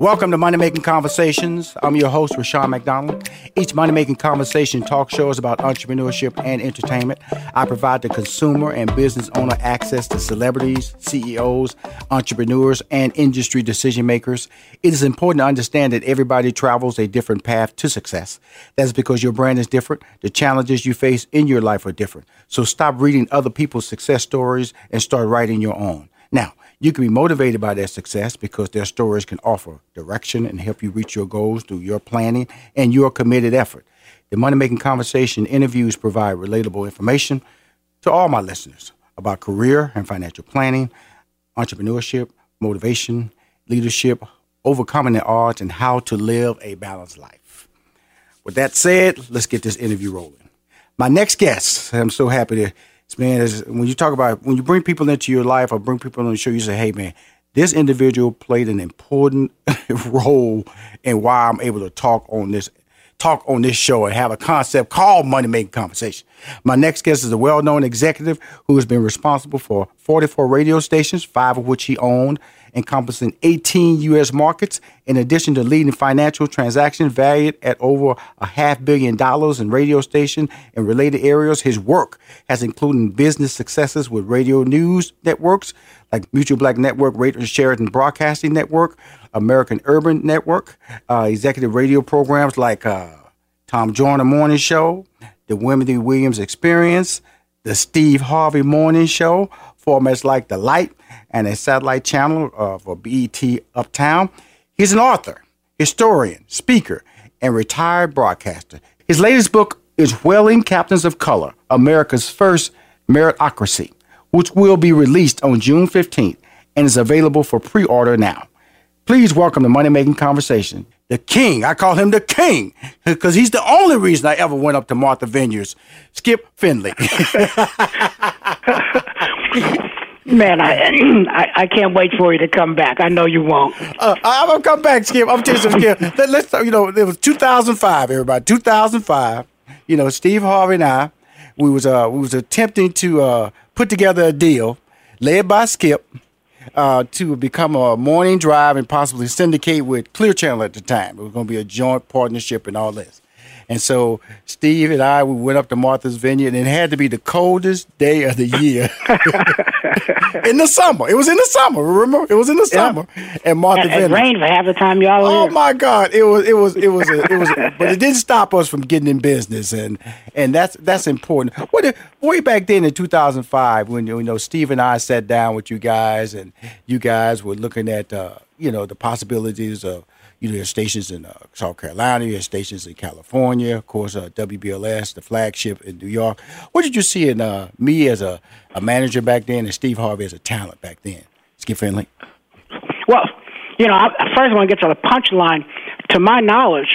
Welcome to Money Making Conversations. I'm your host, Rushion McDonald. Each Money Making Conversation talk show is about entrepreneurship and entertainment. I provide the consumer and business owner access to celebrities, CEOs, entrepreneurs, and industry decision makers. It is important to understand that everybody travels a different path to success. That's because your brand is different. The challenges you face in your life are different. So stop reading other people's success stories and start writing your own. Now, you can be motivated by their success because their stories can offer direction and help you reach your goals through your planning and your committed effort. The Money Making Conversation interviews provide relatable information to all my listeners about career and financial planning, entrepreneurship, motivation, leadership, overcoming the odds, and how to live a balanced life. With that said, let's get this interview rolling. My next guest, I'm so happy to man, is when you talk about when you bring people into your life or bring people on the show, you say, "Hey, man, this individual played an important role in why I'm able to talk on this talk on this show and have a concept called Money Making Conversation. My next guest is a well known executive who has been responsible for 44 radio stations, five of which he owned, encompassing 18 U.S. markets, in addition to leading financial transactions valued at over a half billion dollars in radio station and related areas. His work has included business successes with radio news networks like Mutual Black Network, Radio Sheridan Broadcasting Network, American Urban Network, uh, executive radio programs like uh, Tom Joyner Morning Show, the Wendy Williams Experience, the Steve Harvey Morning Show, formats like The Light and a satellite channel uh, for BET Uptown. He's an author, historian, speaker, and retired broadcaster. His latest book, is Whaling Captains of Color, America's first meritocracy, which will be released on June 15th and is available for pre order now. Please welcome the Money Making Conversation, the king. I call him the king because he's the only reason I ever went up to Martha Vineyards. Skip Finley. Man, I, I, I can't wait for you to come back. I know you won't. Uh, I'm gonna come back, Skip. I'm telling you, Skip. Let, let's you know it was 2005. Everybody, 2005. You know, Steve Harvey and I, we was uh we was attempting to uh put together a deal, led by Skip, uh, to become a morning drive and possibly syndicate with Clear Channel at the time. It was going to be a joint partnership and all this. And so Steve and I, we went up to Martha's Vineyard, and it had to be the coldest day of the year in the summer. It was in the summer. Remember, it was in the summer. And Martha Vineyard. and rained for half the time y'all Oh here. my God! It was it was it was a, it was, a, but it didn't stop us from getting in business, and and that's that's important. What way back then in two thousand five, when you know Steve and I sat down with you guys, and you guys were looking at uh, you know the possibilities of you know your stations in uh, South Carolina, your stations in California, of course uh, WBLS, the flagship in New York. What did you see in uh, me as a, a manager back then, and Steve Harvey as a talent back then? Skip Finley. Well, you know, I, I first want to get to the punchline. To my knowledge,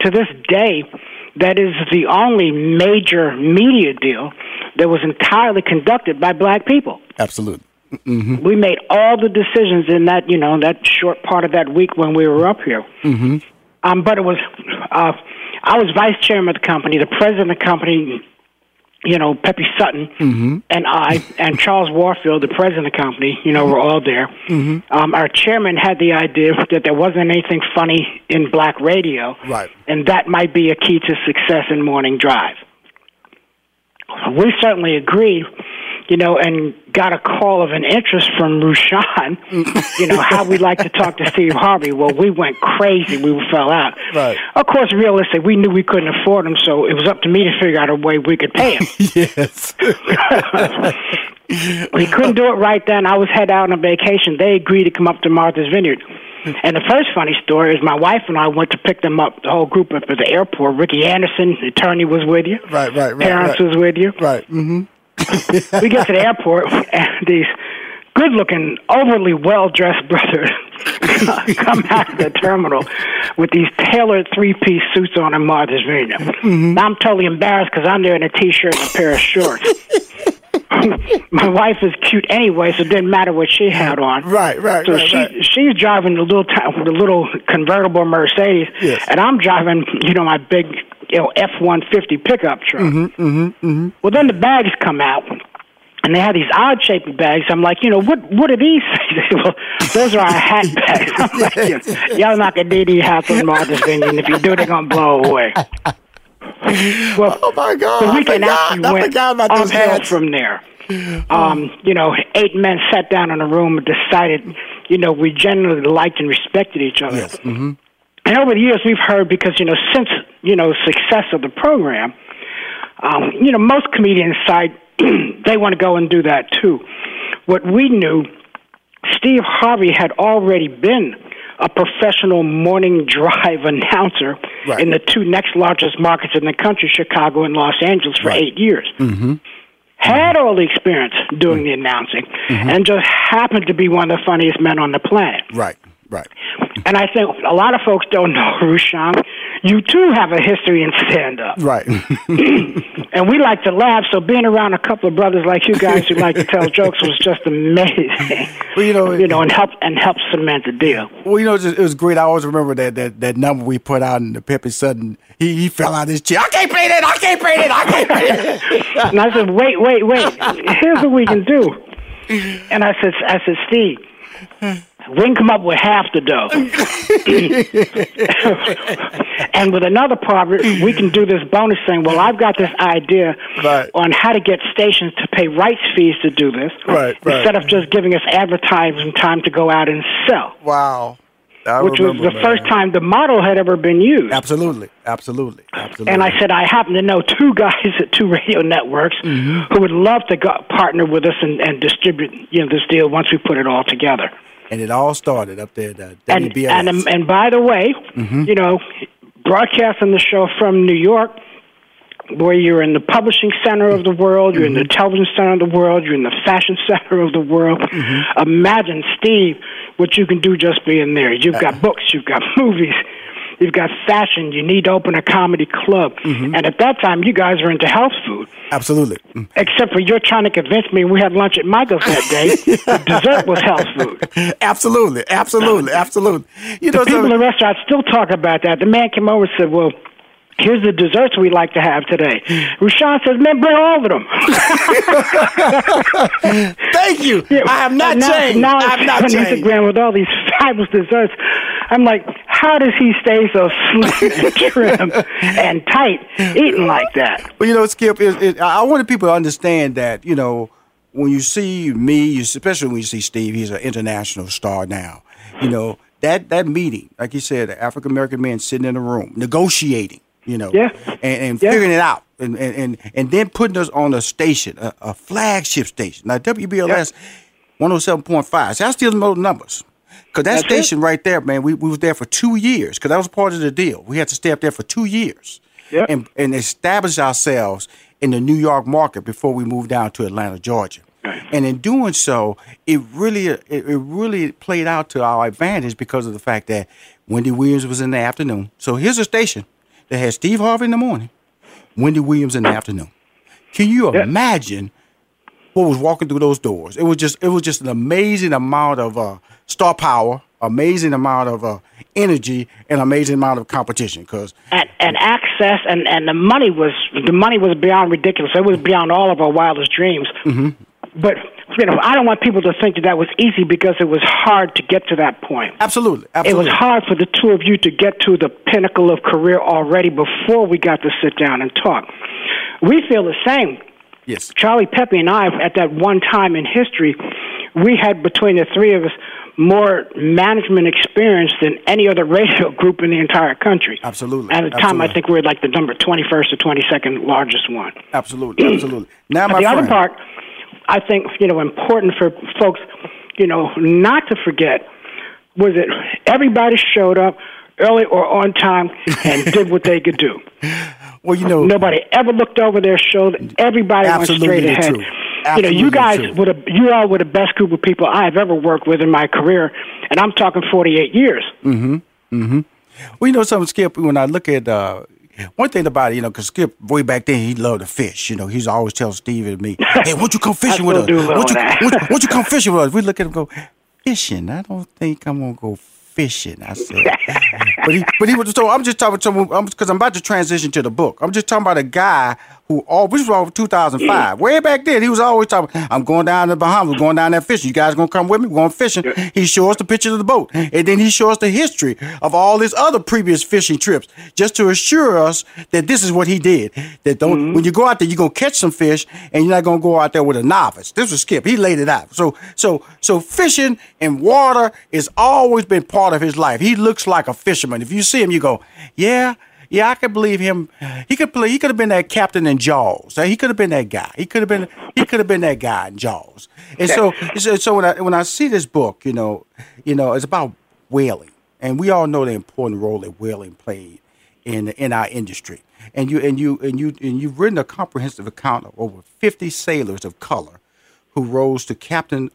to this day, that is the only major media deal that was entirely conducted by black people. Absolutely. We made all the decisions in that, you know, that short part of that week when we were up here. Mm-hmm. Um, but it was, uh, I was vice chairman of the company. The president of the company, you know, Pepe Sutton, Mm-hmm. and I, and Charles Warfield, the president of the company, you know, were all there. Mm-hmm. Um, our chairman had the idea that there wasn't anything funny in black radio, Right. and that might be a key to success in morning drive. We certainly agreed, you know, and got a call of an interest from Rushion, you know, how we'd like to talk to Steve Harvey. Well, we went crazy. We fell out. Right. Of course, realistic, we knew we couldn't afford him, so it was up to me to figure out a way we could pay him. yes. we couldn't do it right then. I was head out on a vacation. They agreed to come up to Martha's Vineyard. And the first funny story is my wife and I went to pick them up, the whole group up at the airport. Ricky Anderson, the attorney, was with you. Right, right, right. Parents right. was with you. Right. Mm-hmm. we get to the airport, and these good-looking, overly well-dressed brothers come out of the terminal with these tailored three-piece suits on in Martha's Vineyard. Mm-hmm. I'm totally embarrassed because I'm there in a T-shirt and a pair of shorts. My wife is cute anyway, so it didn't matter what she had on. Right, right, So right, she right. she's driving the little the little convertible Mercedes, Yes. and I'm driving you know my big you know F one fifty pickup truck. Mm-hmm, mm-hmm, mm-hmm. Well, then the bags come out, and they have these odd shaped bags. I'm like, you know, what what are these? They say, well, those are our hat bags. I'm like, y'all not gonna need these hats on Martha's Vineyard. If you do, they're gonna blow away. Well, Oh my God! the I weekend forgot. I went forgot about those hats. from there. Um, you know, eight men sat down in a room and decided, you know, we generally liked and respected each other. Yes. Mm-hmm. And over the years, we've heard because you know, since you know, success of the program, um, you know, most comedians side they want to go and do that too. What we knew, Steve Harvey had already been a professional morning drive announcer Right. in the two next largest markets in the country, Chicago and Los Angeles, for Right. eight years. Mm-hmm. Had all the experience doing the announcing, and just happened to be one of the funniest men on the planet. Right. Right. And I think a lot of folks don't know, Rushion, you too have a history in stand up. Right. And we like to laugh, so being around a couple of brothers like you guys who like to tell jokes was just amazing. Well, you know, you know, and help and help cement the deal. Well, you know, it was, it was great. I always remember that that, that number we put out in the Pepe Sutton. He he fell out of his chair. I can't play that. I can't play that. I can't play that. And I said, wait, wait, wait. Here's what we can do. And I said, I said, Steve, we can come up with half the dough. and with another part, we can do this bonus thing. Well, I've got this idea Right. on how to get stations to pay rights fees to do this, Right, right. instead of just giving us advertising time to go out and sell, Wow. I which was the first time the model had ever been used. Absolutely. Absolutely. Absolutely. And I said, I happen to know two guys at two radio networks Mm-hmm. who would love to go, partner with us and, and distribute you know this deal once we put it all together. And it all started up there at uh, And and um, and by the way, Mm-hmm. you know, broadcasting the show from New York where you're in the publishing center of the world, you're in the television center of the world, you're in the fashion center of the world. Imagine, Steve, what you can do just being there. You've got books, you've got movies, you've got fashion, you need to open a comedy club. And at that time, you guys were into health food. Absolutely. Mm. Except for you're trying to convince me we had lunch at Michael's that day. the dessert was health food. Absolutely. Absolutely. Absolutely. You know, the people so- in the restaurant still talk about that. The man came over and said, "Well, here's the desserts we like to have today." Rushion says, "Man, bring all of them." Thank you. I have not now, changed. Now I have not on changed. Instagram with all these fabulous desserts. I'm like, how does he stay so slim and trim and tight eating like that? Well, you know, Skip, it, it, I I wanted people to understand that, you know, when you see me, especially when you see Steve, he's an international star now. You know, that, that meeting, like you said, African American men sitting in a room, negotiating, you know, Yeah. and, and Yeah. figuring it out. And, and, and, and then putting us on a station, a, a flagship station. Now, WBLS 107.5. See, I still know the numbers. Because that That's it. station right there, man, we, we was there for two years because that was part of the deal. We had to stay up there for two years Yep. and, and establish ourselves in the New York market before we moved down to Atlanta, Georgia. And in doing so, it really it, it really played out to our advantage because of the fact that Wendy Williams was in the afternoon. So here's a station that had Steve Harvey in the morning, Wendy Williams in the afternoon. Can you imagine what was walking through those doors? It was just it was just an amazing amount of uh, star power, amazing amount of uh, energy, and amazing amount of competition. Because and, and access and, and the money was the money was beyond ridiculous. It was beyond all of our wildest dreams. Mm-hmm. But you know, I don't want people to think that that was easy because it was hard to get to that point. absolutely, absolutely. It was hard for the two of you to get to the pinnacle of career already before we got to sit down and talk. We feel the same. yes, Charlie Pepe and I, at that one time in history, we had between the three of us more management experience than any other radio group in the entire country. Absolutely. At the time, I think we were like the number 21st or 22nd largest one. absolutely, absolutely. Now, my the friend, other part, I think, you know, important for folks, you know, not to forget was that everybody showed up early or on time and did what they could do. well, you know, Nobody ever looked over their shoulder. Everybody went straight ahead. true. You know, you guys true. would have, you all were the best group of people I have ever worked with in my career, and I'm talking 48 years. well, you know something, Skip. When I look at uh, one thing about it, you know, because Skip way back then he loved to fish. You know, he's always telling Steve and me, "Hey, won't you come fishing with us? Won't you, won't, won't you come fishing with us?" We look at him, go fishing. I don't think I'm gonna go fishing. I said, but he, but he was so. I'm just talking to him because I'm about to transition to the book. I'm just talking about a guy who all this was all 2005. Way back then, he was always talking. I'm going down to the Bahamas, going down there fishing. You guys gonna come with me? We're going fishing. He shows us the pictures of the boat, and then he shows us the history of all his other previous fishing trips, just to assure us that this is what he did. That don't mm-hmm. when you go out there, you're gonna catch some fish, and you're not gonna go out there with a novice. This was Skip. He laid it out. So so so fishing and water has always been part of his life. He looks like a fisherman. If you see him, you go, yeah. Yeah, I could believe him. He could play. He could have been that captain in Jaws. He could have been that guy. He could have been. He could have been that guy in Jaws. And so, so, so when I when I see this book, you know, you know, it's about whaling, and we all know the important role that whaling played in in our industry. And you and you and you and you've written a comprehensive account of over fifty sailors of color who rose to captain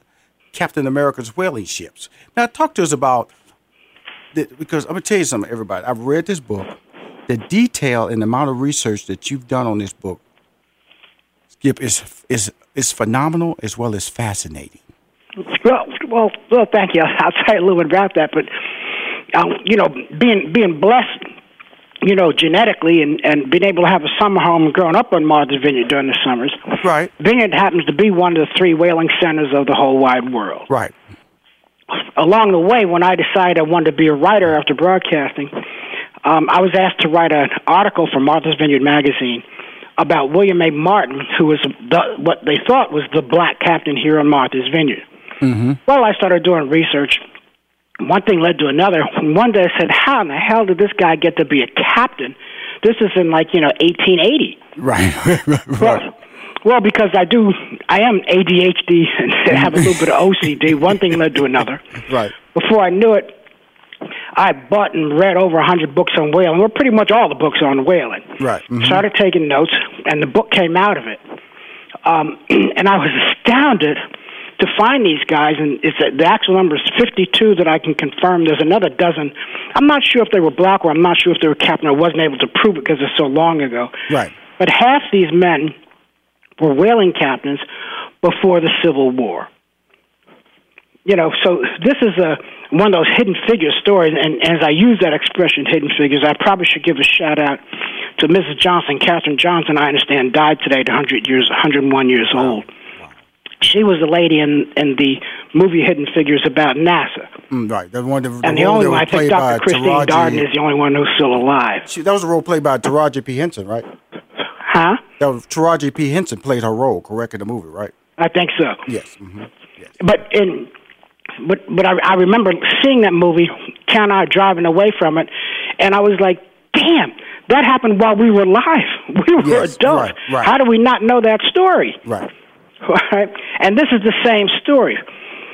Captain America's whaling ships. Now, talk to us about the, because I'm gonna tell you something, everybody. I've read this book. The detail and the amount of research that you've done on this book, Skip, is is is phenomenal as well as fascinating. Well, well, well. Thank you. I'll tell you a little bit about that. But um, you know, being being blessed, you know, genetically, and and being able to have a summer home and growing up on Martha's Vineyard during the summers. Right. Vineyard happens to be one of the three whaling centers of the whole wide world. Right. Along the way, when I decided I wanted to be a writer after broadcasting, um, I was asked to write an article for Martha's Vineyard magazine about William A. Martin, who was the, what they thought was the black captain here on Martha's Vineyard. Well, I started doing research. One thing led to another. One day I said, "How in the hell did this guy get to be a captain?" This is in like you know 1880. Right. Well, well, because I do, I am ADHD and have a little bit of OCD. One thing led to another. Right. Before I knew it, I bought and read over a hundred books on whaling. We're pretty much all the books on whaling. Right. Mhm. Started taking notes, and the book came out of it. Um, and I was astounded to find these guys, and it's the actual number is 52 that I can confirm. There's another dozen. I'm not sure if they were black or I'm not sure if they were captain. I wasn't able to prove it because it's so long ago. Right. But half these men were whaling captains before the Civil War. You know, so this is a one of those hidden figure stories, and as I use that expression, hidden figures, I probably should give a shout out to Mrs. Johnson, Katherine Johnson. I understand died today at 100 years, 101 years old. She was the lady in in the movie Hidden Figures about NASA, Mm, right. The one, the, the and the only one I think Dr. Christine Taraji- Darden is the only one who's still alive. She, that was a role played by Taraji P. Henson, right? Huh? That was Taraji P. Henson played her role, correct, in the movie, right? I think so. Yes. hmm But in but but I, I remember seeing that movie, and I driving away from it, and I was like, "Damn, that happened while we were alive. We were Yes, adults. right, right. How do we not know that story?" Right. Right? And this is the same story.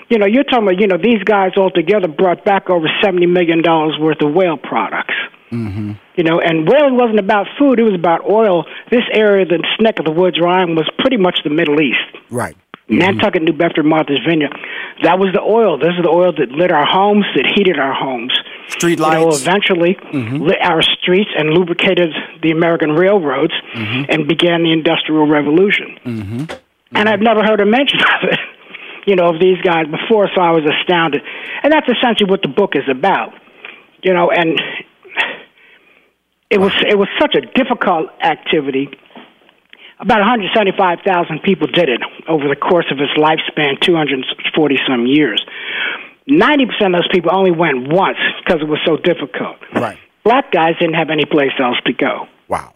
You know, you're talking about, you know, these guys all together brought back over $70 million worth of whale products. Mm-hmm. You know, and whaling wasn't about food, it was about oil. This area, the Neck of the Woods, Ryan, was pretty much the Middle East. Right. Mm-hmm. Nantucket, New Bedford, Martha's Vineyard. That was the oil. This is the oil that lit our homes, that heated our homes. Street lights. You know, eventually mm-hmm. lit our streets and lubricated the American railroads mm-hmm. and began the Industrial Revolution. Mm-hmm. And I've never heard a mention of it, you know, of these guys before, so I was astounded. And that's essentially what the book is about, you know, and it was it was such a difficult activity. About 175,000 people did it over the course of its lifespan, 240 some years. 90% of those people only went once because it was so difficult. Right. Black guys didn't have any place else to go. Wow.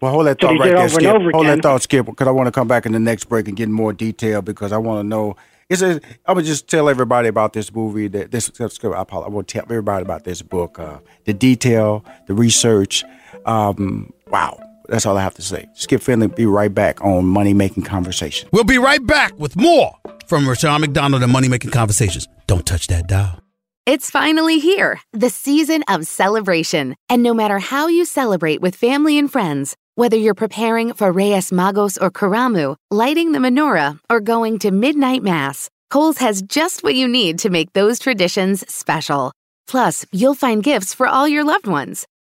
Well, hold that thought they right there, Skip. hold again. that thought, Skip, because I want to come back in the next break and get more detail because I want to know. It's a, I'm gonna just tell everybody about this movie. That this, I, I want to tell everybody about this book. Uh, the detail, the research. Um, wow, that's all I have to say. Skip Finley, be right back on Money Making Conversation. We'll be right back with more from Rushion McDonald and Money Making Conversations. Don't touch that dial. It's finally here, the season of celebration. And no matter how you celebrate with family and friends, whether you're preparing for Reyes Magos or Karamu, lighting the menorah, or going to midnight mass, Kohl's has just what you need to make those traditions special. Plus, you'll find gifts for all your loved ones.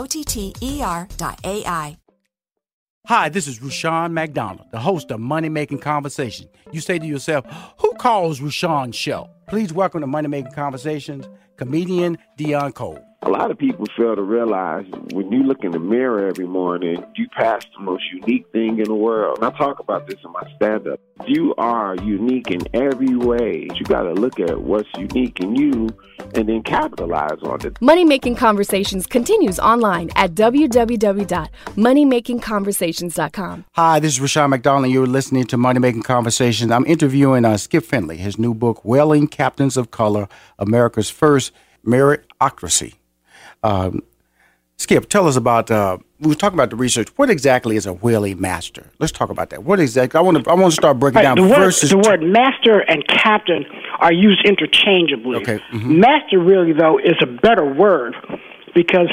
O T T R dot Hi, this is Rushion McDonald, the host of Money Making Conversation. You say to yourself, who calls Rushion's show? Please welcome to Money Making Conversations, comedian Deon Cole. A lot of people fail to realize when you look in the mirror every morning, you pass the most unique thing in the world. And I talk about this in my stand up. You are unique in every way. You got to look at what's unique in you and then capitalize on it. Money Making Conversations continues online at www.moneymakingconversations.com. Hi, this is Rushion McDonald. You're listening to Money Making Conversations. I'm interviewing uh, Skip Finley, his new book, Whaling Captains of Color America's First Meritocracy. Um, Skip, tell us about. Uh, we were talking about the research. What exactly is a whaling master? Let's talk about that. What exactly? I want to. I want to start breaking Right, down the, word, versus. the word master and captain are used interchangeably. Okay. mhm. Master really though is a better word because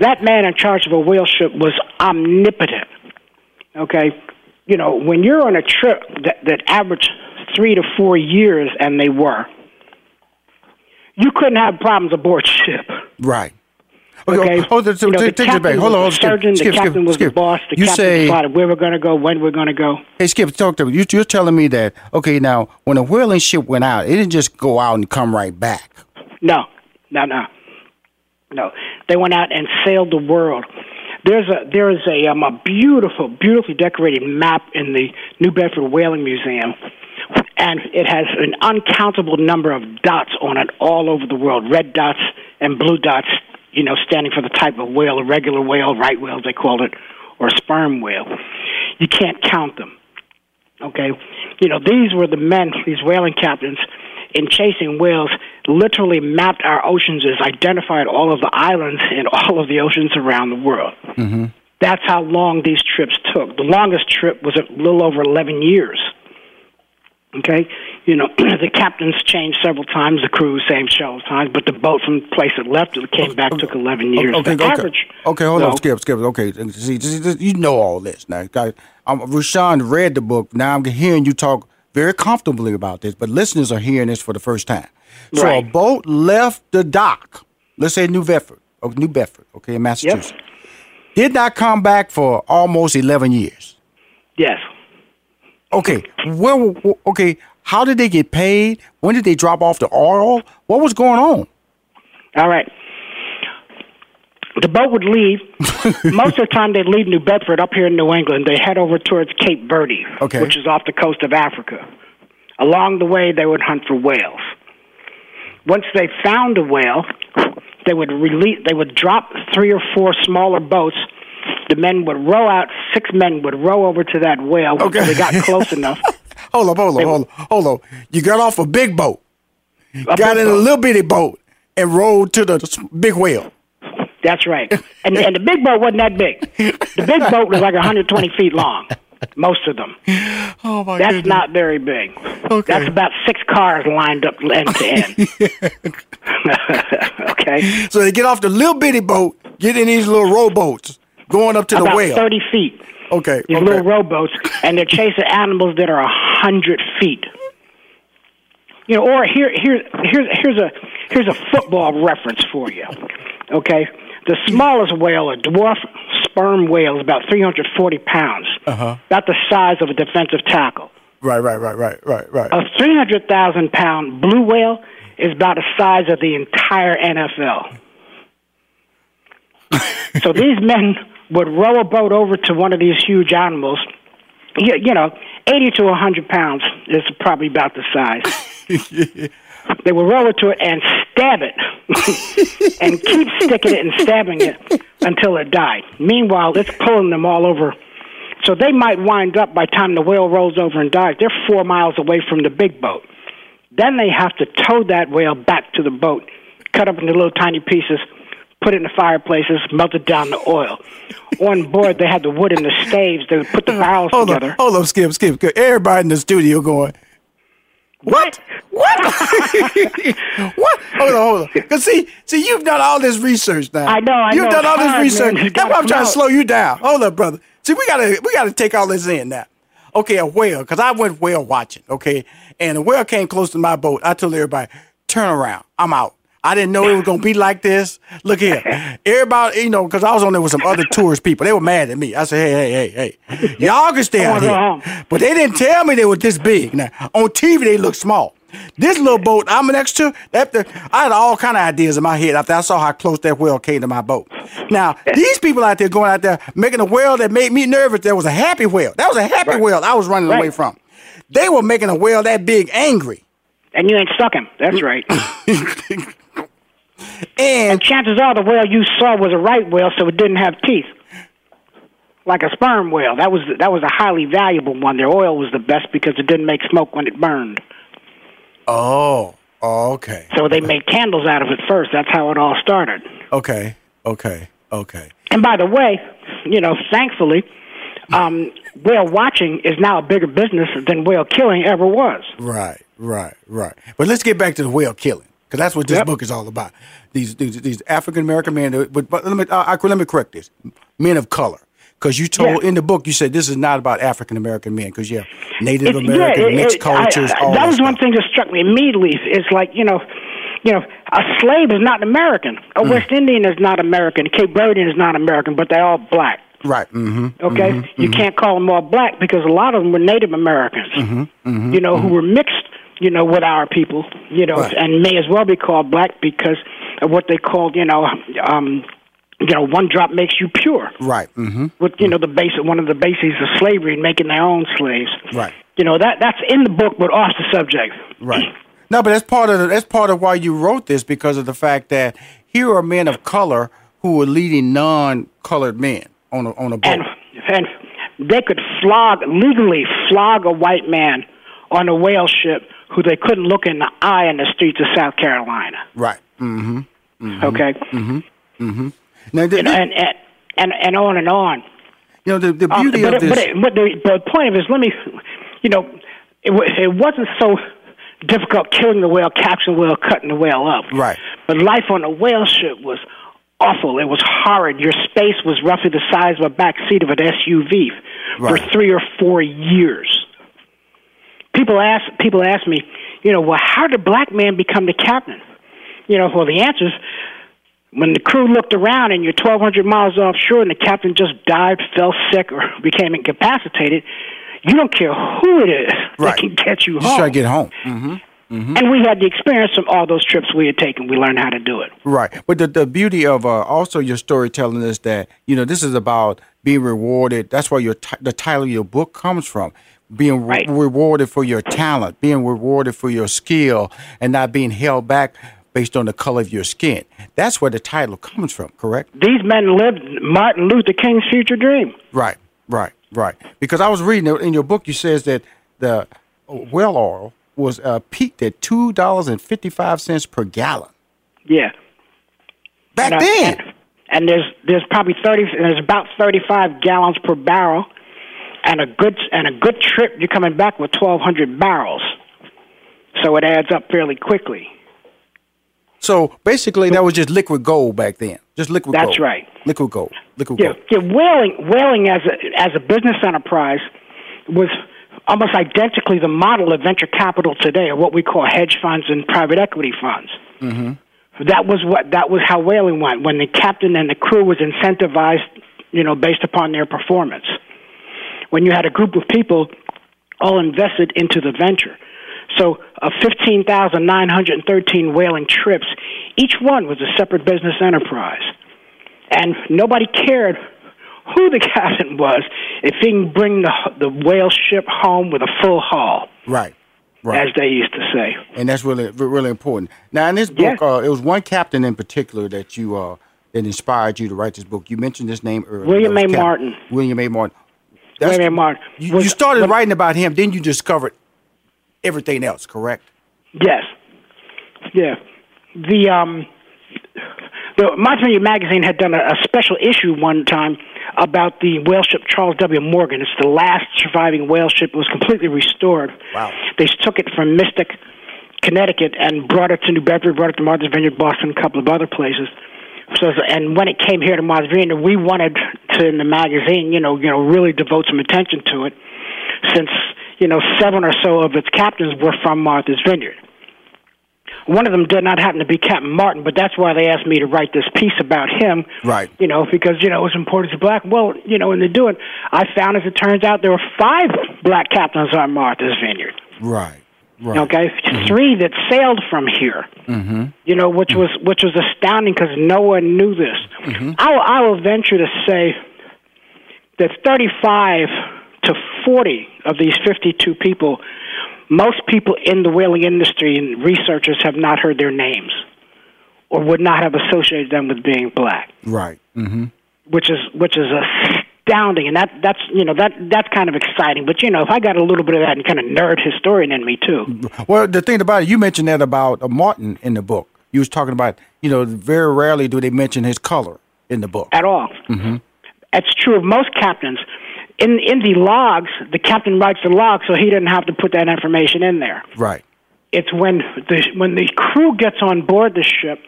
that man in charge of a whale ship was omnipotent. Okay, you know when you're on a trip that, that averaged three to four years, and they were, you couldn't have problems aboard ship. Right. Okay. Hold on. So, you know, take the take it back. Hold on. Skip, surgeon, skip, the skip, captain was skip. the boss. The you captain say, decided where we're going to go, when we're going to go. Hey, Skip, talk to me. You, you're telling me that okay? Now, when a whaling ship went out, it didn't just go out and come right back. No, no, no, no. They went out and sailed the world. There's a there is a um, a beautiful, beautifully decorated map in the New Bedford Whaling Museum, and it has an uncountable number of dots on it all over the world. Red dots and blue dots, you know, standing for the type of whale, a regular whale, right whale they called it, or a sperm whale. You can't count them. Okay, you know these were the men, these whaling captains, in chasing whales, literally mapped our oceans, as identified all of the islands in all of the oceans around the world. Mm-hmm. That's how long these trips took. The longest trip was a little over 11 years. Okay, you know the captains changed several times, the crew same several times, but the boat from the place it left it came back took 11 years. Okay, okay, average, okay. Hold on, Skip, Skip. Okay, see, you know all this now. Guys, I'm, Rushion read the book. Now I'm hearing you talk very comfortably about this, but listeners are hearing this for the first time. So Right. a boat left the dock. Let's say New Bedford, oh, New Bedford, okay, in Massachusetts. Did not come back for almost 11 years. Yes. Okay, where? Okay, how did they get paid? When did they drop off the oil? What was going on? All right. The boat would leave. Most of the time, they'd leave New Bedford up here in New England. They head over towards Cape Verde, Okay. which is off the coast of Africa. Along the way, they would hunt for whales. Once they found a whale, they would release. They would drop three or four smaller boats. The men would row out. Six men would row over to that whale. Okay. They got close enough. Hold up, hold up, hold up, hold up. You got off a big boat, got big in a little bitty boat, and rowed to the big whale. That's right. And, and the big boat wasn't that big. The big boat was like 120 feet long, most of them. Oh my That's not very big. Okay. That's about six cars lined up end to end. okay. So they get off the little bitty boat, get in these little rowboats, going up to the about whale. 30 feet. Okay, These okay. little rowboats, and they're chasing animals that are a 100 feet. You know, or here, here, here's here's a here's a football reference for you. Okay, the smallest whale, a dwarf sperm whale, is about 340 pounds, Uh huh. about the size of a defensive tackle. Right, right, right, right, right, right. A 300,000 pound blue whale is about the size of the entire NFL. so these men would row a boat over to one of these huge animals. You, you know, 80 to 100 pounds is probably about the size. they would row it to it and stab it and keep sticking it and stabbing it until it died. Meanwhile, it's pulling them all over. So they might wind up by the time the whale rolls over and dies, they're four miles away from the big boat. Then they have to tow that whale back to the boat, cut up into little tiny pieces, put it in the fireplaces, melted down the oil. On board, they had the wood and the staves. They would put the uh, barrels hold together. on, hold on, skip, skip. Everybody in the studio going, what? What? what? Hold on, hold on. Cause see, see, you've done all this research now. I know, I know. You've know. done all this hard, research. man. That's why I'm trying to slow you down. Hold up, brother. See, we gotta, we gotta take all this in now. Okay, a whale, cause I went whale watching. Okay, and a whale came close to my boat. I told everybody, turn around. I'm out. I didn't know it was gonna be like this. Look here, everybody, you know, because I was on there with some other tourist people. They were mad at me. I said, hey, hey, hey, hey, y'all can stay out here, but they didn't tell me they were this big. Now on TV they look small. This little boat I'm next to, after I had all kind of ideas in my head after I saw how close that whale came to my boat. Now these people out there going out there making a whale that made me nervous. There was a happy whale. That was a happy Right. whale I was running Right. away from. They were making a whale that big angry. And you ain't stuck him. That's right. And, chances are the whale you saw was a right whale, so it didn't have teeth. Like a sperm whale. That was that was a highly valuable one. Their oil was the best because it didn't make smoke when it burned. Oh, oh, okay, So they made candles out of it first. That's how it all started. okay, okay, okay. And by the way, you know, thankfully, um, whale watching is now a bigger business than whale killing ever was. Right, right, right. But let's get back to the whale killing because that's what this Yep. book is all about. These these, these African American men. But, but let me uh, I, let me correct this: men of color. Because you told in the book, you said this is not about African American men. Because yeah, Native It's- American, it- mixed it- cultures. I- all that was one thing that struck me immediately. Is like you know, you know, a slave is not American. A Mm. West Indian is not American. A Cape Verdean is not American, but they're all black. Right. Mm-hmm. Okay, you can't call them all black because a lot of them were Native Americans. Mm-hmm. You know, who were mixed. You know, with our people. You know, Right. and may as well be called black because of what they called. You know, um, you know, one drop makes you pure. Right. Mm-hmm. With you know the base one of the bases of slavery and making their own slaves. Right. You know that that's in the book, but off the subject. Right. No, but that's part of the, that's part of why you wrote this because of the fact that here are men of color who were leading non-colored men on a on a boat. And and they could flog legally flog a white man on a whale ship who they couldn't look in the eye in the streets of South Carolina. right. Mm-hmm. mm-hmm. Okay. Mm-hmm. Mm-hmm. Now, the, and, and and and on and on. you know the the Um, beauty but, of it- this. but, it, but the, the point of it is, let me, you know, it, it wasn't so difficult killing the whale, capturing the whale, cutting the whale up. Right. But life on a whale ship was awful. It was horrid. Your space was roughly the size of a back seat of an SUV Right. for three or four years. People ask people ask me, you know, well, how did black man become the captain? You know, well, the answer is when the crew looked around and you're 1,200 miles offshore and the captain just died, fell sick, or became incapacitated, you don't care who it is Right. that can get you home. try to get home. Mm-hmm. Mm-hmm. And we had the experience from all those trips we had taken. We learned how to do it. Right. But the, the beauty of uh, also your storytelling is that, you know, this is about being rewarded. That's where your ti- the title of your book comes from. Being re- rewarded for your talent, being rewarded for your skill, and not being held back based on the color of your skin. That's where the title comes from, correct? These men lived Martin Luther King's future dream. Right, right, right. Because I was reading in your book, you says that the well oil was uh, peaked at two dollars and fifty five cents per gallon. Yeah. Back and, then. And, and there's there's probably thirty there's about thirty five gallons per barrel, and a good and a good trip you're coming back with twelve hundred barrels, so it adds up fairly quickly. So basically, that was just liquid gold back then. Just liquid gold That's gold. right. Liquid gold. Liquid Yeah, gold. yeah. Whaling, whaling as a as a business enterprise was almost identically the model of venture capital today, or what we call hedge funds and private equity funds. Mm-hmm. That was what that was how whaling went when the captain and the crew was incentivized, you know, based upon their performance. When you had a group of people all invested into the venture. So, of 15,913 whaling trips, each one was a separate business enterprise. And nobody cared who the captain was if he can bring the, the whale ship home with a full haul, Right. Right. as they used to say. and that's really really important. Now, in this book, uh, it was one captain in particular that you uh, that inspired you to write this book. You mentioned his name earlier. William A. Martin. William A. Martin. William A. Martin. You, Was- you started when- writing about him, then you discovered everything else. Correct. Yes. Yeah. The um the Martha's Vineyard magazine had done a, a special issue one time about the whale ship Charles W. Morgan. It's the last surviving whale ship. It was completely restored. Wow. They took it from Mystic, Connecticut, and brought it to New Bedford, brought it to Martha's Vineyard, Boston, a couple of other places. So, and when it came here to Martha's Vineyard, we wanted to in the magazine, you know, you know, really devote some attention to it, since you know seven or so of its captains were from Martha's Vineyard. One of them did not happen to be Captain Martin, but that's why they asked me to write this piece about him. Right. You know, because you know it was important to black. Well, you know, in the doing, I found as it turns out there were five black captains on Martha's Vineyard. Right. Right. Okay, three that sailed from here. Mm-hmm. You know, which was which was astounding because no one knew this. Mm-hmm. I, will- I will venture to say that 35 to 40 of these 52 people, most people in the whaling industry and researchers have not heard their names or would not have associated them with being black, Right. Mm-hmm. which is which is astounding. And that that's you know that that's kind of exciting. But you know, if I got a little bit of that and kind of nerd historian in me too. Well, the thing about it, you mentioned that about uh, Martin in the book. You was talking about, you know, very rarely do they mention his color in the book. At all. Mm-hmm. That's true of most captains. In in the logs, the captain writes the log, so he doesn't have to put that information in there. Right. It's when the when the crew gets on board the ship.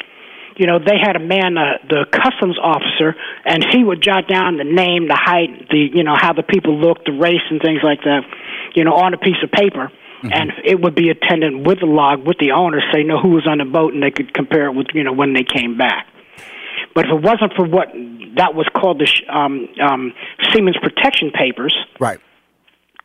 You know, they had a man, uh, the customs officer, and he would jot down the name, the height, the you know how the people looked, the race, and things like that. You know, on a piece of paper, and it would be attendant with the log with the owner, say know who was on the boat, and they could compare it with you know when they came back. But if it wasn't for what that was called the sh- um, um, Seamen's Protection Papers, Right.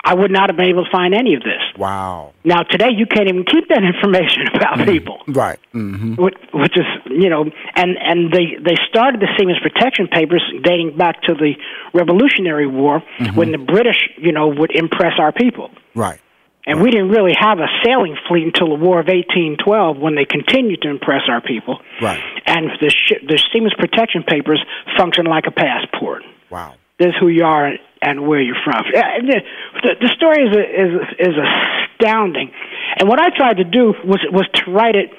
I would not have been able to find any of this. Wow. Now today, you can't even keep that information about people, Right. Mm-hmm. which, which is you know, and and they they started the Seamen's Protection Papers dating back to the Revolutionary War when the British you know would impress our people. Right. And we didn't really have a sailing fleet until the War of 1812 when they continued to impress our people. Right. And the, sh- the Seamen's Protection Papers function like a passport. Wow. This is who you are and where you're from. The, the, story is, is, is astounding. And what I tried to do was, was to write it,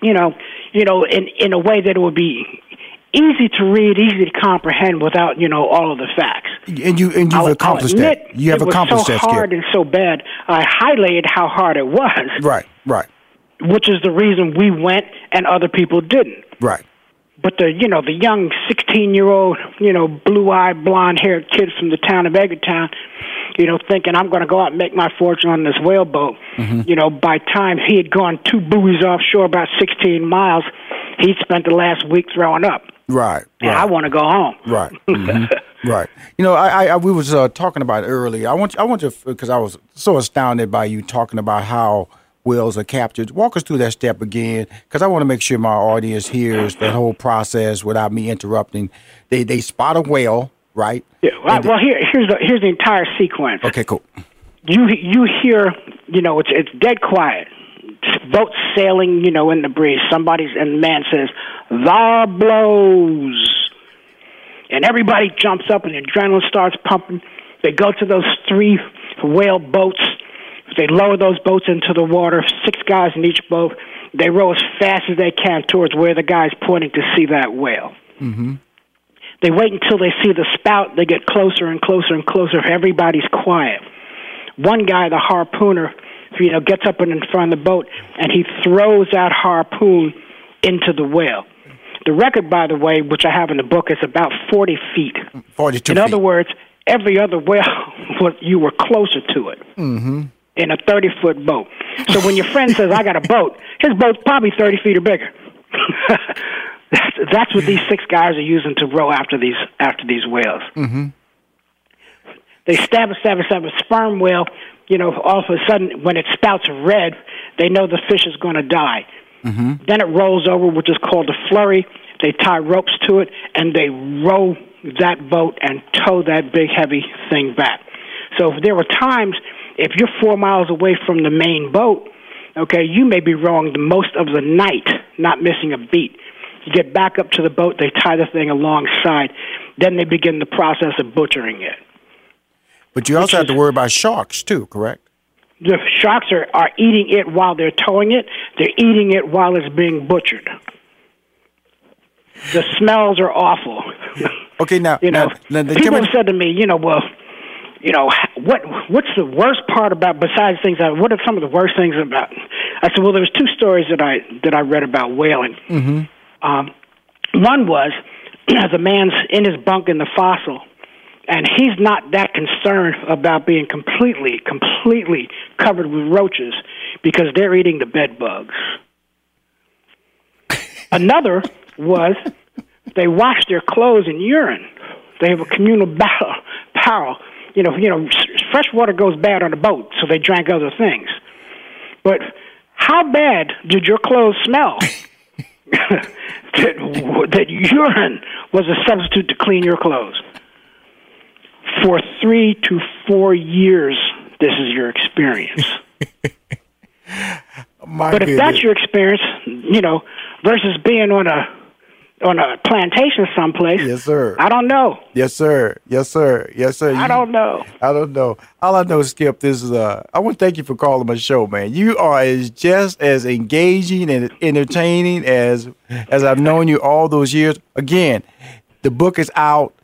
you know, you know, in, in a way that it would be easy to read, easy to comprehend without, you know, all of the facts. And you and you've I'll- I'll accomplished admit that. You have it was accomplished so that, hard and so bad. I highlighted how hard it was, Right. Right. which is the reason we went and other people didn't. Right. But the you know the young sixteen year old you know blue eyed blonde haired kids from the town of Edgartown, you know thinking I'm going to go out and make my fortune on this whale boat. You know by time he had gone two buoys offshore about sixteen miles, he'd spent the last week throwing up. Right. And I want to go home. Right. Mhm. right. You know, I, I we was uh, talking about it earlier. I want I want you because I was so astounded by you talking about how whales are captured. Walk us through that step again, because I want to make sure my audience hears the whole process without me interrupting. They they spot a whale, right? Yeah, well, well here here's the here's the entire sequence. Okay, cool. you you hear you know it's it's dead quiet boats sailing you know in the breeze somebody's and the man says the blows and everybody jumps up and the adrenaline starts pumping they go to those three whale boats they lower those boats into the water six guys in each boat they row as fast as they can towards where the guy's pointing to see that whale Mm-hmm. they wait until they see the spout. They get closer and closer and closer. Everybody's quiet. One guy, the harpooner, you know, gets up in front of the boat and he throws that harpoon into the whale. The record, by the way, which I have in the book, is about 40 feet. Forty-two. In other words, every other whale, you were closer to it Mm-hmm. In a 30 foot boat. So when your friend says, I got a boat, his boat's probably 30 feet or bigger. that's, that's what these six guys are using to row after these after these whales. Mm-hmm. They stab a, stab a, stab a sperm whale. You know, all of a sudden, when it spouts red, they know the fish is going to die. Mm-hmm. Then it rolls over, which is called a flurry. They tie ropes to it, and they row that boat and tow that big, heavy thing back. So there were times, if you're four miles away from the main boat, okay, you may be rowing the most of the night, not missing a beat. You get back up to the boat, they tie the thing alongside, then they begin the process of butchering it. But you also have to worry about sharks too, correct? The sharks are, are eating it while they're towing it. They're eating it while it's being butchered. The smells are awful. Okay, now You know, now, now, the- people have said to me, you know, well, you know, what what's the worst part about besides things? That, what are some of the worst things about? I said, well, there was two stories that I that I read about whaling. Mm-hmm. Um, one was the man's in his bunk in the fo'c'sle, and he's not that concerned about being completely, completely covered with roaches because they're eating the bed bugs. Another was they wash their clothes in urine. They have a communal barrel. barrel. You know, you know, fresh water goes bad on a boat, so they drank other things. But how bad did your clothes smell? that, that urine was a substitute to clean your clothes. For three to four years, this is your experience. My but if goodness. that's your experience, you know, versus being on a on a plantation someplace, yes, sir. I don't know. Yes, sir. Yes, sir. Yes, sir. I don't know. I don't know. All I know, Skip, this is uh I want to thank you for calling my show, man. You are as just as engaging and entertaining as as I've known you all those years. Again, the book is out.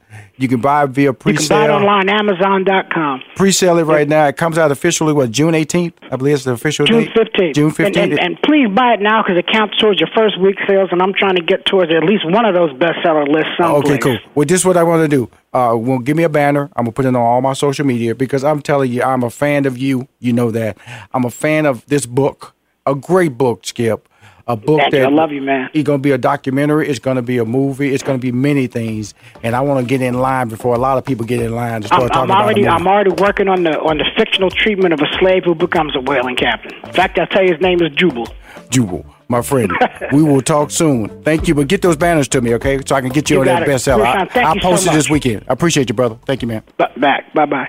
You can buy it via pre-sale. You can buy it online, Amazon.com. Pre-sale it right now. It comes out officially what June 18th, I believe it's the official June date. fifteenth. June And, 15th. and, and please buy it now because it counts towards your first week sales, and I'm trying to get towards at least one of those bestseller lists someplace. Okay, cool. Well, this is what I want to do. Uh, well, give me a banner. I'm gonna put it on all my social media because I'm telling you, I'm a fan of you. You know that. I'm a fan of this book. A great book, Skip. A book Thank you. that I love you, man. It's gonna be a documentary. It's gonna be a movie. It's gonna be many things. And I want to get in line before a lot of people get in line to start I'm, talking I'm already a movie. I'm already working on the on the fictional treatment of a slave who becomes a whaling captain. In fact, I'll tell you his name is Jubal. Jubal, my friend. we will talk soon. Thank you, but get those banners to me, okay? So I can get you, You on that bestseller. I, I'll you so post it this weekend. I appreciate you, brother. Thank you, man. But back. Bye bye.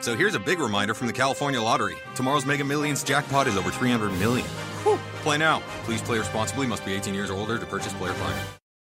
So here's a big reminder from the California Lottery. Tomorrow's Mega Millions jackpot is over 300 million. Play now. Please play responsibly. Must be 18 years or older to purchase player fine.